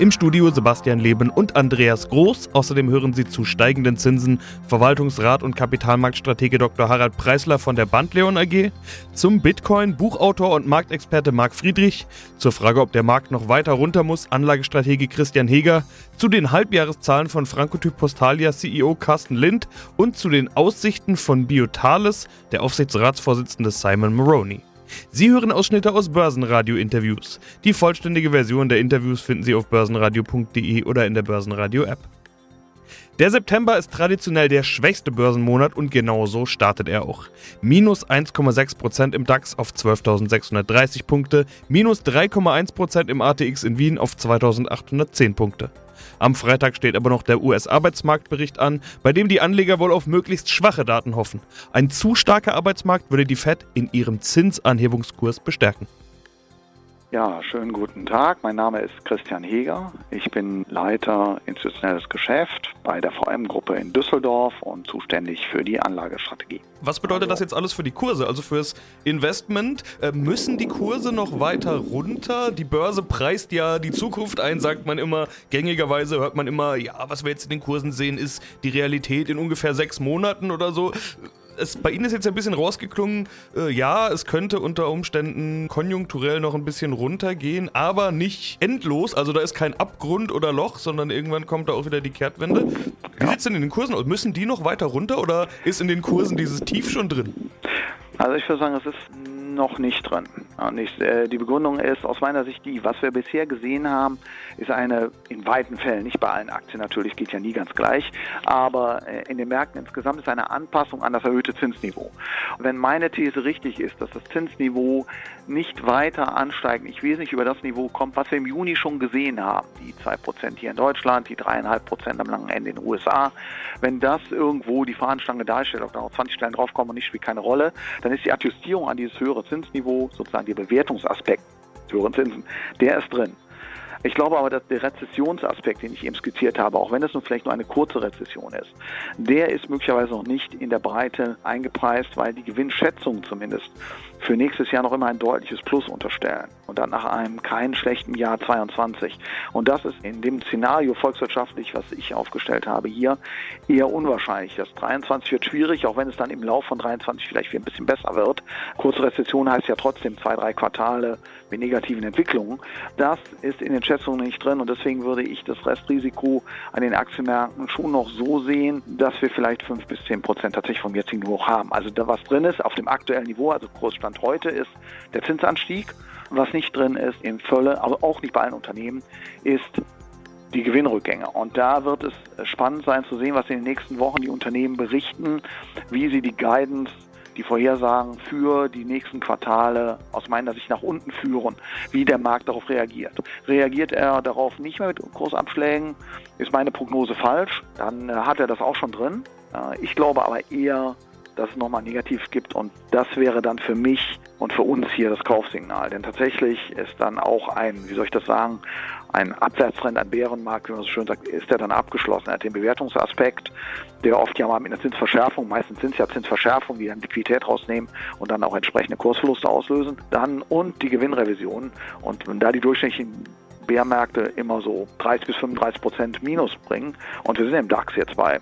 Im Studio Sebastian Leben und Andreas Groß. Außerdem hören Sie zu steigenden Zinsen Verwaltungsrat und Kapitalmarktstratege Dr. Harald Preisler von der Bandleon AG, zum Bitcoin Buchautor und Marktexperte Marc Friedrich, zur Frage, ob der Markt noch weiter runter muss, Anlagestratege Christian Heger, zu den Halbjahreszahlen von Frankotyp Postalia CEO Carsten Lind und zu den Aussichten von Biotales, der Aufsichtsratsvorsitzende Simon Maroney. Sie hören Ausschnitte aus Börsenradio-Interviews. Die vollständige Version der Interviews finden Sie auf börsenradio.de oder in der Börsenradio-App. Der September ist traditionell der schwächste Börsenmonat und genauso startet er auch. Minus 1,6% im DAX auf 12.630 Punkte, minus 3,1% im ATX in Wien auf 2.810 Punkte. Am Freitag steht aber noch der US-Arbeitsmarktbericht an, bei dem die Anleger wohl auf möglichst schwache Daten hoffen. Ein zu starker Arbeitsmarkt würde die Fed in ihrem Zinsanhebungskurs bestärken. Ja, schönen guten Tag. Mein Name ist Christian Heger. Ich bin Leiter institutionelles Geschäft bei der VM-Gruppe in Düsseldorf und zuständig für die Anlagestrategie. Was bedeutet das jetzt alles für die Kurse, also fürs Investment? Äh, müssen die Kurse noch weiter runter? Die Börse preist ja die Zukunft ein, sagt man immer. Gängigerweise hört man immer, ja, was wir jetzt in den Kursen sehen, ist die Realität in ungefähr sechs Monaten oder so es, bei Ihnen ist jetzt ein bisschen rausgeklungen, äh, ja, es könnte unter Umständen konjunkturell noch ein bisschen runtergehen, aber nicht endlos. Also da ist kein Abgrund oder Loch, sondern irgendwann kommt da auch wieder die Kehrtwende. Wie sieht es denn in den Kursen aus? Müssen die noch weiter runter oder ist in den Kursen dieses Tief schon drin? Also ich würde sagen, es ist noch nicht drin. Ich, äh, die Begründung ist aus meiner Sicht die, was wir bisher gesehen haben, ist eine in weiten Fällen, nicht bei allen Aktien natürlich, geht ja nie ganz gleich, aber äh, in den Märkten insgesamt ist eine Anpassung an das erhöhte Zinsniveau. Und wenn meine These richtig ist, dass das Zinsniveau nicht weiter ansteigt, nicht wesentlich über das Niveau kommt, was wir im Juni schon gesehen haben, die 2% hier in Deutschland, die 3,5% am langen Ende in den USA, wenn das irgendwo die Fahnenstange darstellt, ob da noch 20 Stellen draufkommen und nicht spielt keine Rolle, dann ist die Adjustierung an dieses höhere Zinsniveau, sozusagen der Bewertungsaspekt höheren Zinsen, der ist drin. Ich glaube aber, dass der Rezessionsaspekt, den ich eben skizziert habe, auch wenn es nun vielleicht nur eine kurze Rezession ist, der ist möglicherweise noch nicht in der Breite eingepreist, weil die Gewinnschätzungen zumindest für nächstes Jahr noch immer ein deutliches Plus unterstellen und dann nach einem keinen schlechten Jahr 22. Und das ist in dem Szenario volkswirtschaftlich, was ich aufgestellt habe, hier eher unwahrscheinlich. Das 23 wird schwierig, auch wenn es dann im Lauf von 23 vielleicht wieder ein bisschen besser wird. Kurze Rezession heißt ja trotzdem zwei, drei Quartale mit negativen Entwicklungen. Das ist in den Schätzungen nicht drin und deswegen würde ich das Restrisiko an den Aktienmärkten schon noch so sehen, dass wir vielleicht fünf bis zehn Prozent tatsächlich vom jetzigen Niveau haben. Also da was drin ist auf dem aktuellen Niveau, also Kursstand heute ist der Zinsanstieg. Was nicht drin ist in Völle, aber auch nicht bei allen Unternehmen, ist die Gewinnrückgänge. Und da wird es spannend sein zu sehen, was in den nächsten Wochen die Unternehmen berichten, wie sie die Guidance die Vorhersagen für die nächsten Quartale aus meiner Sicht nach unten führen, wie der Markt darauf reagiert. Reagiert er darauf nicht mehr mit Kursabschlägen, ist meine Prognose falsch, dann äh, hat er das auch schon drin. Äh, ich glaube aber eher, dass es nochmal negativ gibt und das wäre dann für mich und für uns hier das Kaufsignal. Denn tatsächlich ist dann auch ein, wie soll ich das sagen, ein Abwärtstrend, ein Bärenmarkt, wie man so schön sagt, ist der dann abgeschlossen. Er hat den Bewertungsaspekt, der oft ja mal mit einer Zinsverschärfung, meistens sind es ja Zinsverschärfungen, die dann Liquidität rausnehmen und dann auch entsprechende Kursverluste auslösen. Dann und die Gewinnrevision. Und da die durchschnittlichen Bärmärkte immer so 30 bis 35 Prozent Minus bringen und wir sind im DAX jetzt bei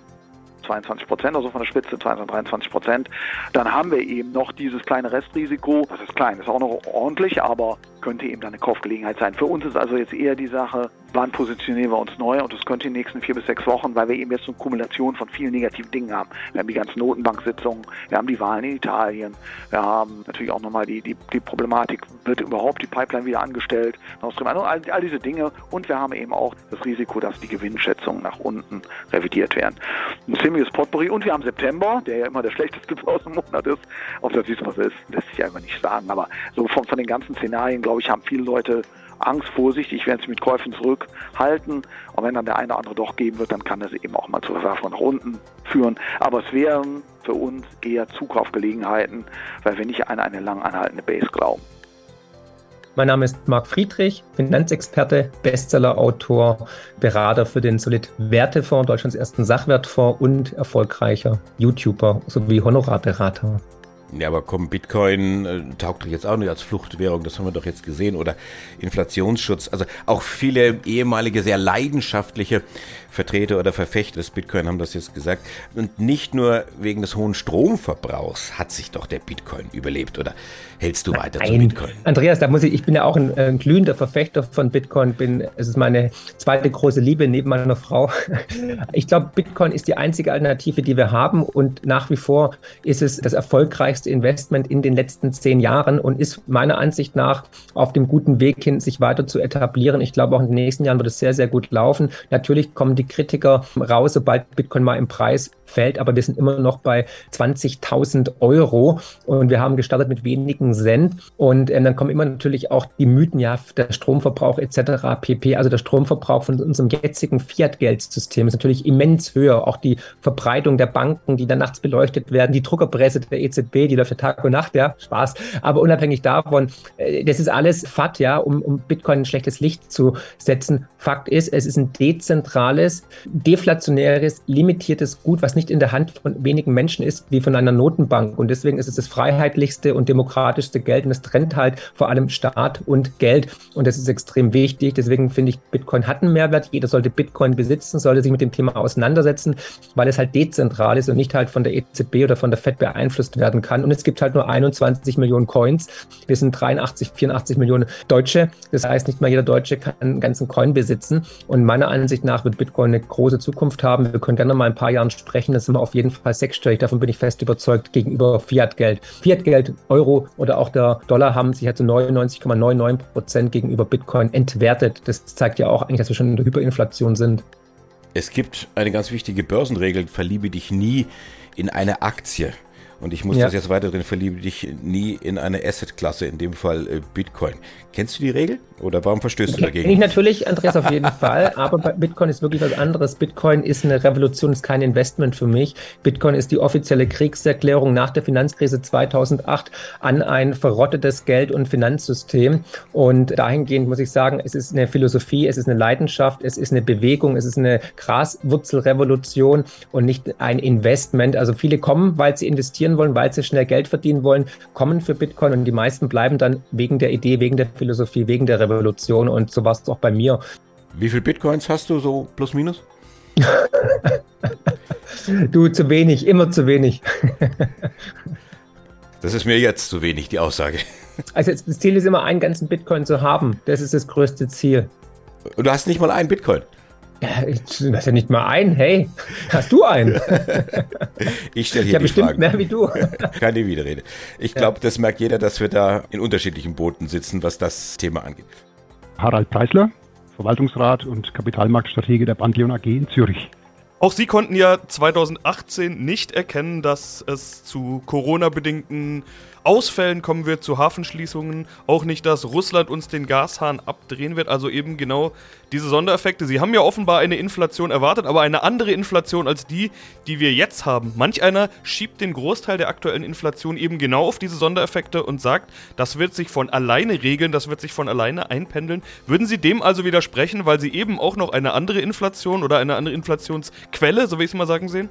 22 Prozent, also von der Spitze 22, 23 Prozent, dann haben wir eben noch dieses kleine Restrisiko. Das ist klein, ist auch noch ordentlich, aber könnte eben dann eine Kaufgelegenheit sein. Für uns ist also jetzt eher die Sache, wann positionieren wir uns neu und das könnte in den nächsten vier bis sechs Wochen, weil wir eben jetzt eine Kumulation von vielen negativen Dingen haben. Wir haben die ganzen Notenbanksitzungen, wir haben die Wahlen in Italien, wir haben natürlich auch nochmal die, die, die Problematik, wird überhaupt die Pipeline wieder angestellt, also all, all diese Dinge und wir haben eben auch das Risiko, dass die Gewinnschätzungen nach unten revidiert werden. Ein ziemliches Potpourri und wir haben September, der ja immer der schlechteste Börsenmonat ist, ob das wissen, was ist, lässt sich ja immer nicht sagen, aber so von, von den ganzen Szenarien, glaube ich, haben viele Leute Angst, vorsichtig, werden sich mit Käufen zurückhalten. Und wenn dann der eine oder andere doch geben wird, dann kann das eben auch mal zur Verwerfung nach unten führen. Aber es wären für uns eher Zukaufgelegenheiten, weil wir nicht an eine lang anhaltende Base glauben. Mein Name ist Marc Friedrich, Finanzexperte, Bestsellerautor, Berater für den Solid Wertefonds, Deutschlands ersten Sachwertfonds und erfolgreicher YouTuber sowie Honorarberater. Ja, aber komm, Bitcoin äh, taugt doch jetzt auch nicht als Fluchtwährung, das haben wir doch jetzt gesehen. Oder Inflationsschutz. Also auch viele ehemalige, sehr leidenschaftliche Vertreter oder Verfechter des Bitcoin haben das jetzt gesagt. Und nicht nur wegen des hohen Stromverbrauchs hat sich doch der Bitcoin überlebt. Oder hältst du weiter Nein. zu Bitcoin? Andreas, da muss ich, ich bin ja auch ein, ein glühender Verfechter von Bitcoin. Bin, es ist meine zweite große Liebe neben meiner Frau. Ich glaube, Bitcoin ist die einzige Alternative, die wir haben. Und nach wie vor ist es das erfolgreichste Investment in den letzten zehn Jahren und ist meiner Ansicht nach auf dem guten Weg hin, sich weiter zu etablieren. Ich glaube, auch in den nächsten Jahren wird es sehr, sehr gut laufen. Natürlich kommen die Kritiker raus, sobald Bitcoin mal im Preis fällt, aber wir sind immer noch bei 20.000 Euro und wir haben gestartet mit wenigen Cent und äh, dann kommen immer natürlich auch die Mythen, ja, der Stromverbrauch etc. pp. Also der Stromverbrauch von unserem jetzigen Fiat-Geldsystem ist natürlich immens höher. Auch die Verbreitung der Banken, die dann nachts beleuchtet werden, die Druckerpresse der EZB, die läuft ja Tag und Nacht, ja, Spaß. Aber unabhängig davon, äh, das ist alles FAT, ja, um, um Bitcoin ein schlechtes Licht zu setzen. Fakt ist, es ist ein dezentrales, deflationäres, limitiertes Gut, was nicht in der Hand von wenigen Menschen ist, wie von einer Notenbank. Und deswegen ist es das freiheitlichste und demokratischste Geld. Und es trennt halt vor allem Staat und Geld. Und das ist extrem wichtig. Deswegen finde ich, Bitcoin hat einen Mehrwert. Jeder sollte Bitcoin besitzen, sollte sich mit dem Thema auseinandersetzen, weil es halt dezentral ist und nicht halt von der EZB oder von der FED beeinflusst werden kann. Und es gibt halt nur 21 Millionen Coins. Wir sind 83, 84 Millionen Deutsche. Das heißt, nicht mal jeder Deutsche kann einen ganzen Coin besitzen. Und meiner Ansicht nach wird Bitcoin eine große Zukunft haben. Wir können gerne mal ein paar Jahren sprechen. Das sind wir auf jeden Fall sechsstellig. Davon bin ich fest überzeugt gegenüber Fiat-Geld. Fiat-Geld, Euro oder auch der Dollar haben sich halt zu 99,99 Prozent gegenüber Bitcoin entwertet. Das zeigt ja auch eigentlich, dass wir schon in der Hyperinflation sind. Es gibt eine ganz wichtige Börsenregel, verliebe dich nie in eine Aktie. Und ich muss ja. das jetzt weiter drin, verliebe dich nie in eine Asset-Klasse, in dem Fall äh, Bitcoin. Kennst du die Regel oder warum verstößt du dagegen? Ich natürlich, Andreas, auf jeden Fall. Aber Bitcoin ist wirklich was anderes. Bitcoin ist eine Revolution, ist kein Investment für mich. Bitcoin ist die offizielle Kriegserklärung nach der Finanzkrise 2008 an ein verrottetes Geld- und Finanzsystem. Und dahingehend muss ich sagen, es ist eine Philosophie, es ist eine Leidenschaft, es ist eine Bewegung, es ist eine Graswurzelrevolution und nicht ein Investment. Also viele kommen, weil sie investieren investieren wollen, weil sie schnell Geld verdienen wollen, kommen für Bitcoin und die meisten bleiben dann wegen der Idee, wegen der Philosophie, wegen der Revolution und so war es auch bei mir. Wie viele Bitcoins hast du so plus minus? du, zu wenig, immer zu wenig. das ist mir jetzt zu wenig, die Aussage. Also das Ziel ist immer, einen ganzen Bitcoin zu haben. Das ist das größte Ziel. Und du hast nicht mal einen Bitcoin? Ich weiß ja nicht mal ein. Hey, hast du einen? ich stelle hier ja, die bestimmt Fragen. mehr wie du. Keine Widerrede. Ich glaube, ja. das merkt jeder, dass wir da in unterschiedlichen Booten sitzen, was das Thema angeht. Harald Preisler, Verwaltungsrat und Kapitalmarktstratege der Bandleon AG in Zürich. Auch Sie konnten ja 2018 nicht erkennen, dass es zu Corona-bedingten Ausfällen kommen wird, zu Hafenschließungen, auch nicht, dass Russland uns den Gashahn abdrehen wird, also eben genau diese Sondereffekte. Sie haben ja offenbar eine Inflation erwartet, aber eine andere Inflation als die, die wir jetzt haben. Manch einer schiebt den Großteil der aktuellen Inflation eben genau auf diese Sondereffekte und sagt, das wird sich von alleine regeln, das wird sich von alleine einpendeln. Würden Sie dem also widersprechen, weil Sie eben auch noch eine andere Inflation oder eine andere Inflationsquelle, so wie ich es mal sagen, sehen?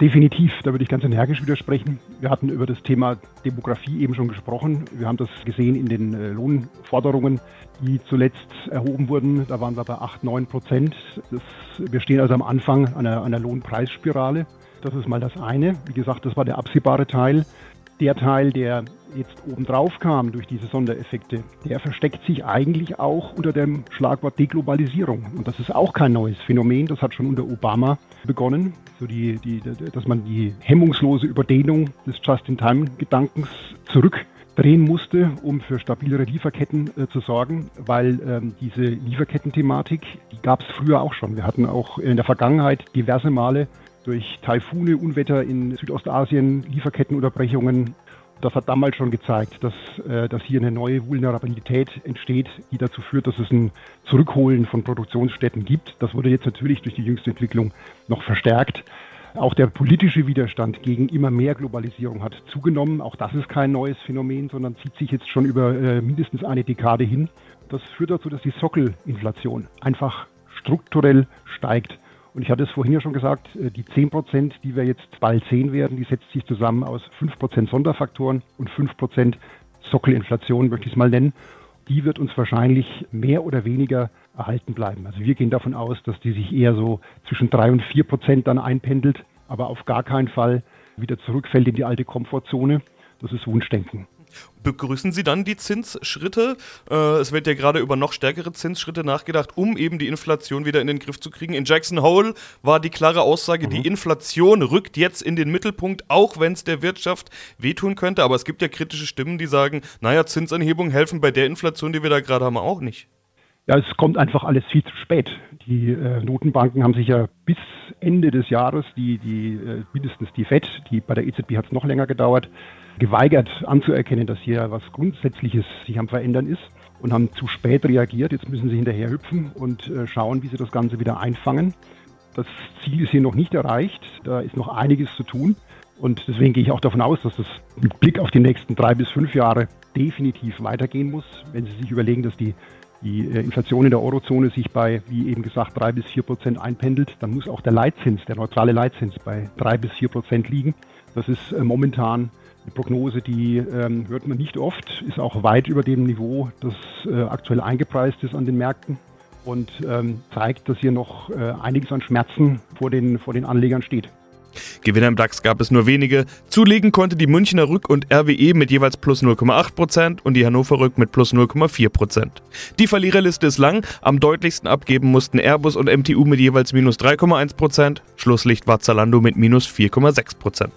Definitiv, da würde ich ganz energisch widersprechen. Wir hatten über das Thema Demografie eben schon gesprochen. Wir haben das gesehen in den äh, Lohnforderungen, die zuletzt erhoben wurden. Da waren wir bei 8, 9 Prozent. Das, wir stehen also am Anfang einer, einer Lohnpreisspirale. Das ist mal das eine. Wie gesagt, das war der absehbare Teil. Der Teil, der jetzt obendrauf kam durch diese Sondereffekte, der versteckt sich eigentlich auch unter dem Schlagwort Deglobalisierung. Und das ist auch kein neues Phänomen. Das hat schon unter Obama begonnen, so die, die, dass man die hemmungslose Überdehnung des Just-in-Time-Gedankens zurückdrehen musste, um für stabilere Lieferketten äh, zu sorgen, weil ähm, diese Lieferketten-Thematik, die gab es früher auch schon. Wir hatten auch in der Vergangenheit diverse Male durch Taifune, Unwetter in Südostasien, Lieferkettenunterbrechungen das hat damals schon gezeigt, dass, äh, dass hier eine neue Vulnerabilität entsteht, die dazu führt, dass es ein Zurückholen von Produktionsstätten gibt. Das wurde jetzt natürlich durch die jüngste Entwicklung noch verstärkt. Auch der politische Widerstand gegen immer mehr Globalisierung hat zugenommen. Auch das ist kein neues Phänomen, sondern zieht sich jetzt schon über äh, mindestens eine Dekade hin. Das führt dazu, dass die Sockelinflation einfach strukturell steigt Und ich hatte es vorhin ja schon gesagt, äh, die 10 Prozent, die wir jetzt bald sehen werden, die setzt sich zusammen aus 5 Prozent Sonderfaktoren und 5 Prozent Sockelinflation, möchte ich es mal nennen. Die wird uns wahrscheinlich mehr oder weniger erhalten bleiben. Also wir gehen davon aus, dass die sich eher so zwischen 3 und 4 Prozent dann einpendelt, aber auf gar keinen Fall wieder zurückfällt in die alte Komfortzone. Das ist Wunschdenken. Begrüßen Sie dann die Zinsschritte? Äh, es wird ja gerade über noch stärkere Zinsschritte nachgedacht, um eben die Inflation wieder in den Griff zu kriegen. In Jackson Hole war die klare Aussage, mhm. die Inflation rückt jetzt in den Mittelpunkt, auch wenn es der Wirtschaft wehtun könnte. Aber es gibt ja kritische Stimmen, die sagen, naja, Zinsanhebungen helfen bei der Inflation, die wir da gerade haben, auch nicht. Ja, es kommt einfach alles viel zu spät. Die äh, Notenbanken haben sich ja bis Ende des Jahres, die, die äh, mindestens die FED, die bei der EZB hat es noch länger gedauert, geweigert anzuerkennen, dass hier was Grundsätzliches sich am Verändern ist und haben zu spät reagiert. Jetzt müssen sie hinterher hüpfen und äh, schauen, wie sie das Ganze wieder einfangen. Das Ziel ist hier noch nicht erreicht. Da ist noch einiges zu tun. Und deswegen gehe ich auch davon aus, dass das mit Blick auf die nächsten drei bis fünf Jahre definitiv weitergehen muss. Wenn Sie sich überlegen, dass die, die äh, Inflation in der Eurozone sich bei, wie eben gesagt, drei bis vier Prozent einpendelt, dann muss auch der Leitzins, der neutrale Leitzins bei drei bis vier Prozent liegen. Das ist äh, momentan eine Prognose, die ähm, hört man nicht oft, ist auch weit über dem Niveau, das äh, aktuell eingepreist ist an den Märkten und ähm, zeigt, dass hier noch äh, einiges an Schmerzen vor den, vor den Anlegern steht. Gewinner im DAX gab es nur wenige. Zulegen konnte die Münchner Rück und RWE mit jeweils plus 0,8% und die Hannover Rück mit plus 0,4%. Die Verliererliste ist lang. Am deutlichsten abgeben mussten Airbus und MTU mit jeweils minus 3,1%. Schlusslicht war Zalando mit minus 4,6%.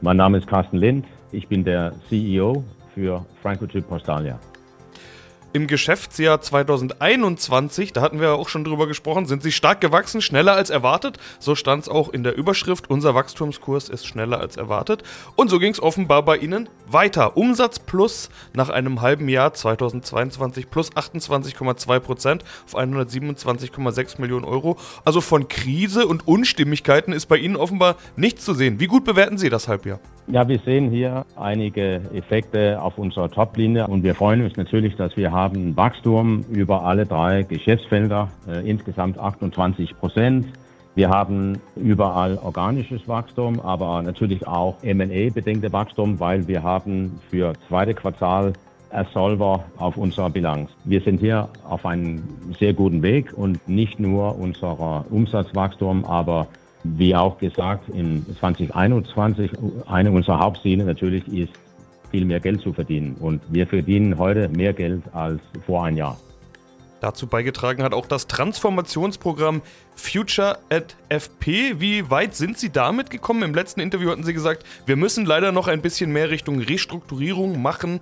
Mein Name ist Carsten Lind. Ich bin der CEO für Franco-Chip Postalia. Im Geschäftsjahr 2021, da hatten wir ja auch schon drüber gesprochen, sind sie stark gewachsen, schneller als erwartet. So stand es auch in der Überschrift. Unser Wachstumskurs ist schneller als erwartet. Und so ging es offenbar bei Ihnen weiter. Umsatz plus nach einem halben Jahr 2022 plus 28,2 Prozent auf 127,6 Millionen Euro. Also von Krise und Unstimmigkeiten ist bei Ihnen offenbar nichts zu sehen. Wie gut bewerten Sie das Halbjahr? Ja, wir sehen hier einige Effekte auf unserer Top-Linie und wir freuen uns natürlich, dass wir haben Wachstum über alle drei Geschäftsfelder, äh, insgesamt 28 Prozent. Wir haben überall organisches Wachstum, aber natürlich auch M&A-bedingte Wachstum, weil wir haben für zweite Quartal Ersolver auf unserer Bilanz. Wir sind hier auf einem sehr guten Weg und nicht nur unser Umsatzwachstum, aber wie auch gesagt, in 2021, eine unserer Hauptziele natürlich ist, viel mehr Geld zu verdienen. Und wir verdienen heute mehr Geld als vor ein Jahr. Dazu beigetragen hat auch das Transformationsprogramm Future at FP. Wie weit sind Sie damit gekommen? Im letzten Interview hatten Sie gesagt, wir müssen leider noch ein bisschen mehr Richtung Restrukturierung machen.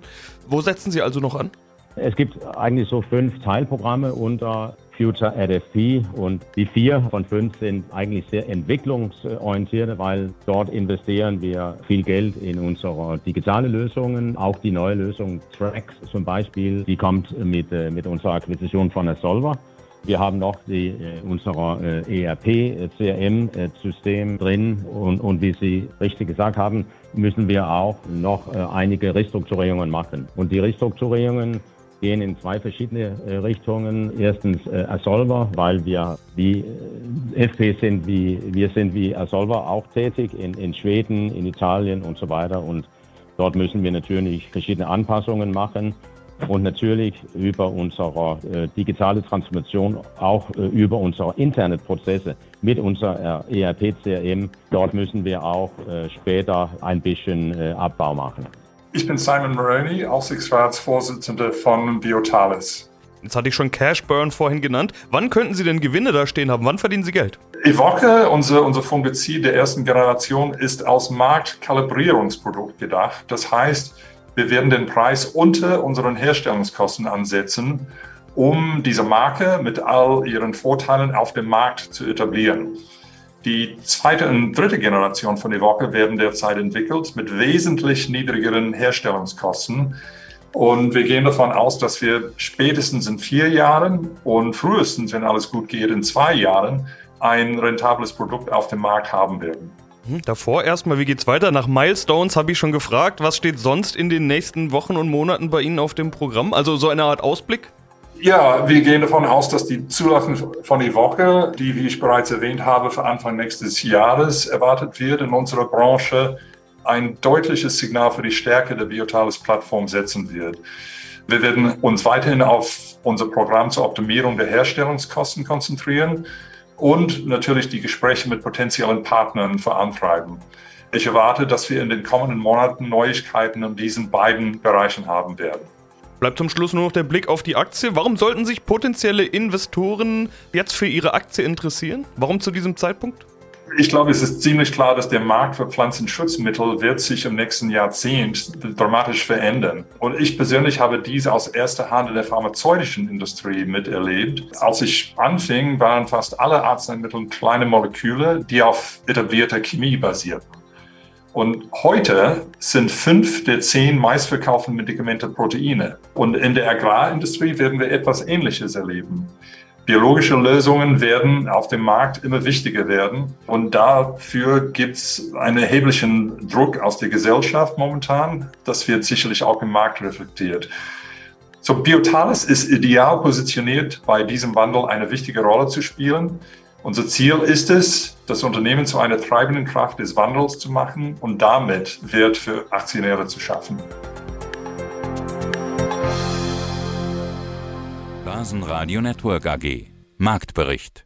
Wo setzen Sie also noch an? Es gibt eigentlich so fünf Teilprogramme unter Future RFP und die vier von fünf sind eigentlich sehr entwicklungsorientiert, weil dort investieren wir viel Geld in unsere digitale Lösungen. Auch die neue Lösung Tracks zum Beispiel, die kommt mit, äh, mit unserer Akquisition von Solver. Wir haben noch die, äh, unser äh, ERP-CRM-System drin und, und wie Sie richtig gesagt haben, müssen wir auch noch äh, einige Restrukturierungen machen. Und die Restrukturierungen gehen in zwei verschiedene äh, Richtungen. Erstens äh, Assolver, weil wir wie äh, FP sind, wie wir sind wie Assolver auch tätig in, in Schweden, in Italien und so weiter. Und dort müssen wir natürlich verschiedene Anpassungen machen und natürlich über unsere äh, digitale Transformation auch äh, über unsere Internetprozesse mit unserer ERP-CRM. Dort müssen wir auch äh, später ein bisschen äh, Abbau machen. Ich bin Simon Maroney, Aufsichtsratsvorsitzender von Biotalis. Jetzt hatte ich schon Cash Burn vorhin genannt. Wann könnten Sie denn Gewinne da stehen haben? Wann verdienen Sie Geld? Evoque, unser, unser Fungizid der ersten Generation, ist als Marktkalibrierungsprodukt gedacht. Das heißt, wir werden den Preis unter unseren Herstellungskosten ansetzen, um diese Marke mit all ihren Vorteilen auf dem Markt zu etablieren. Die zweite und dritte Generation von Evoque werden derzeit entwickelt mit wesentlich niedrigeren Herstellungskosten. Und wir gehen davon aus, dass wir spätestens in vier Jahren und frühestens, wenn alles gut geht, in zwei Jahren ein rentables Produkt auf dem Markt haben werden. Hm, davor erstmal, wie geht's weiter? Nach Milestones habe ich schon gefragt. Was steht sonst in den nächsten Wochen und Monaten bei Ihnen auf dem Programm? Also so eine Art Ausblick? Ja, wir gehen davon aus, dass die Zulassung von Evoque, die, wie ich bereits erwähnt habe, für Anfang nächstes Jahres erwartet wird in unserer Branche, ein deutliches Signal für die Stärke der Biotalis-Plattform setzen wird. Wir werden uns weiterhin auf unser Programm zur Optimierung der Herstellungskosten konzentrieren und natürlich die Gespräche mit potenziellen Partnern vorantreiben. Ich erwarte, dass wir in den kommenden Monaten Neuigkeiten in diesen beiden Bereichen haben werden. Bleibt zum Schluss nur noch der Blick auf die Aktie. Warum sollten sich potenzielle Investoren jetzt für ihre Aktie interessieren? Warum zu diesem Zeitpunkt? Ich glaube, es ist ziemlich klar, dass der Markt für Pflanzenschutzmittel wird sich im nächsten Jahrzehnt dramatisch verändern. Und ich persönlich habe dies aus erster Hand in der pharmazeutischen Industrie miterlebt. Als ich anfing, waren fast alle Arzneimittel kleine Moleküle, die auf etablierter Chemie basierten. Und heute sind fünf der zehn meistverkauften Medikamente Proteine. Und in der Agrarindustrie werden wir etwas Ähnliches erleben. Biologische Lösungen werden auf dem Markt immer wichtiger werden. Und dafür gibt es einen erheblichen Druck aus der Gesellschaft momentan. Das wird sicherlich auch im Markt reflektiert. So, Biotalis ist ideal positioniert, bei diesem Wandel eine wichtige Rolle zu spielen. Unser Ziel ist es, das Unternehmen zu einer treibenden Kraft des Wandels zu machen und damit Wert für Aktionäre zu schaffen. Börsenradio Network AG. Marktbericht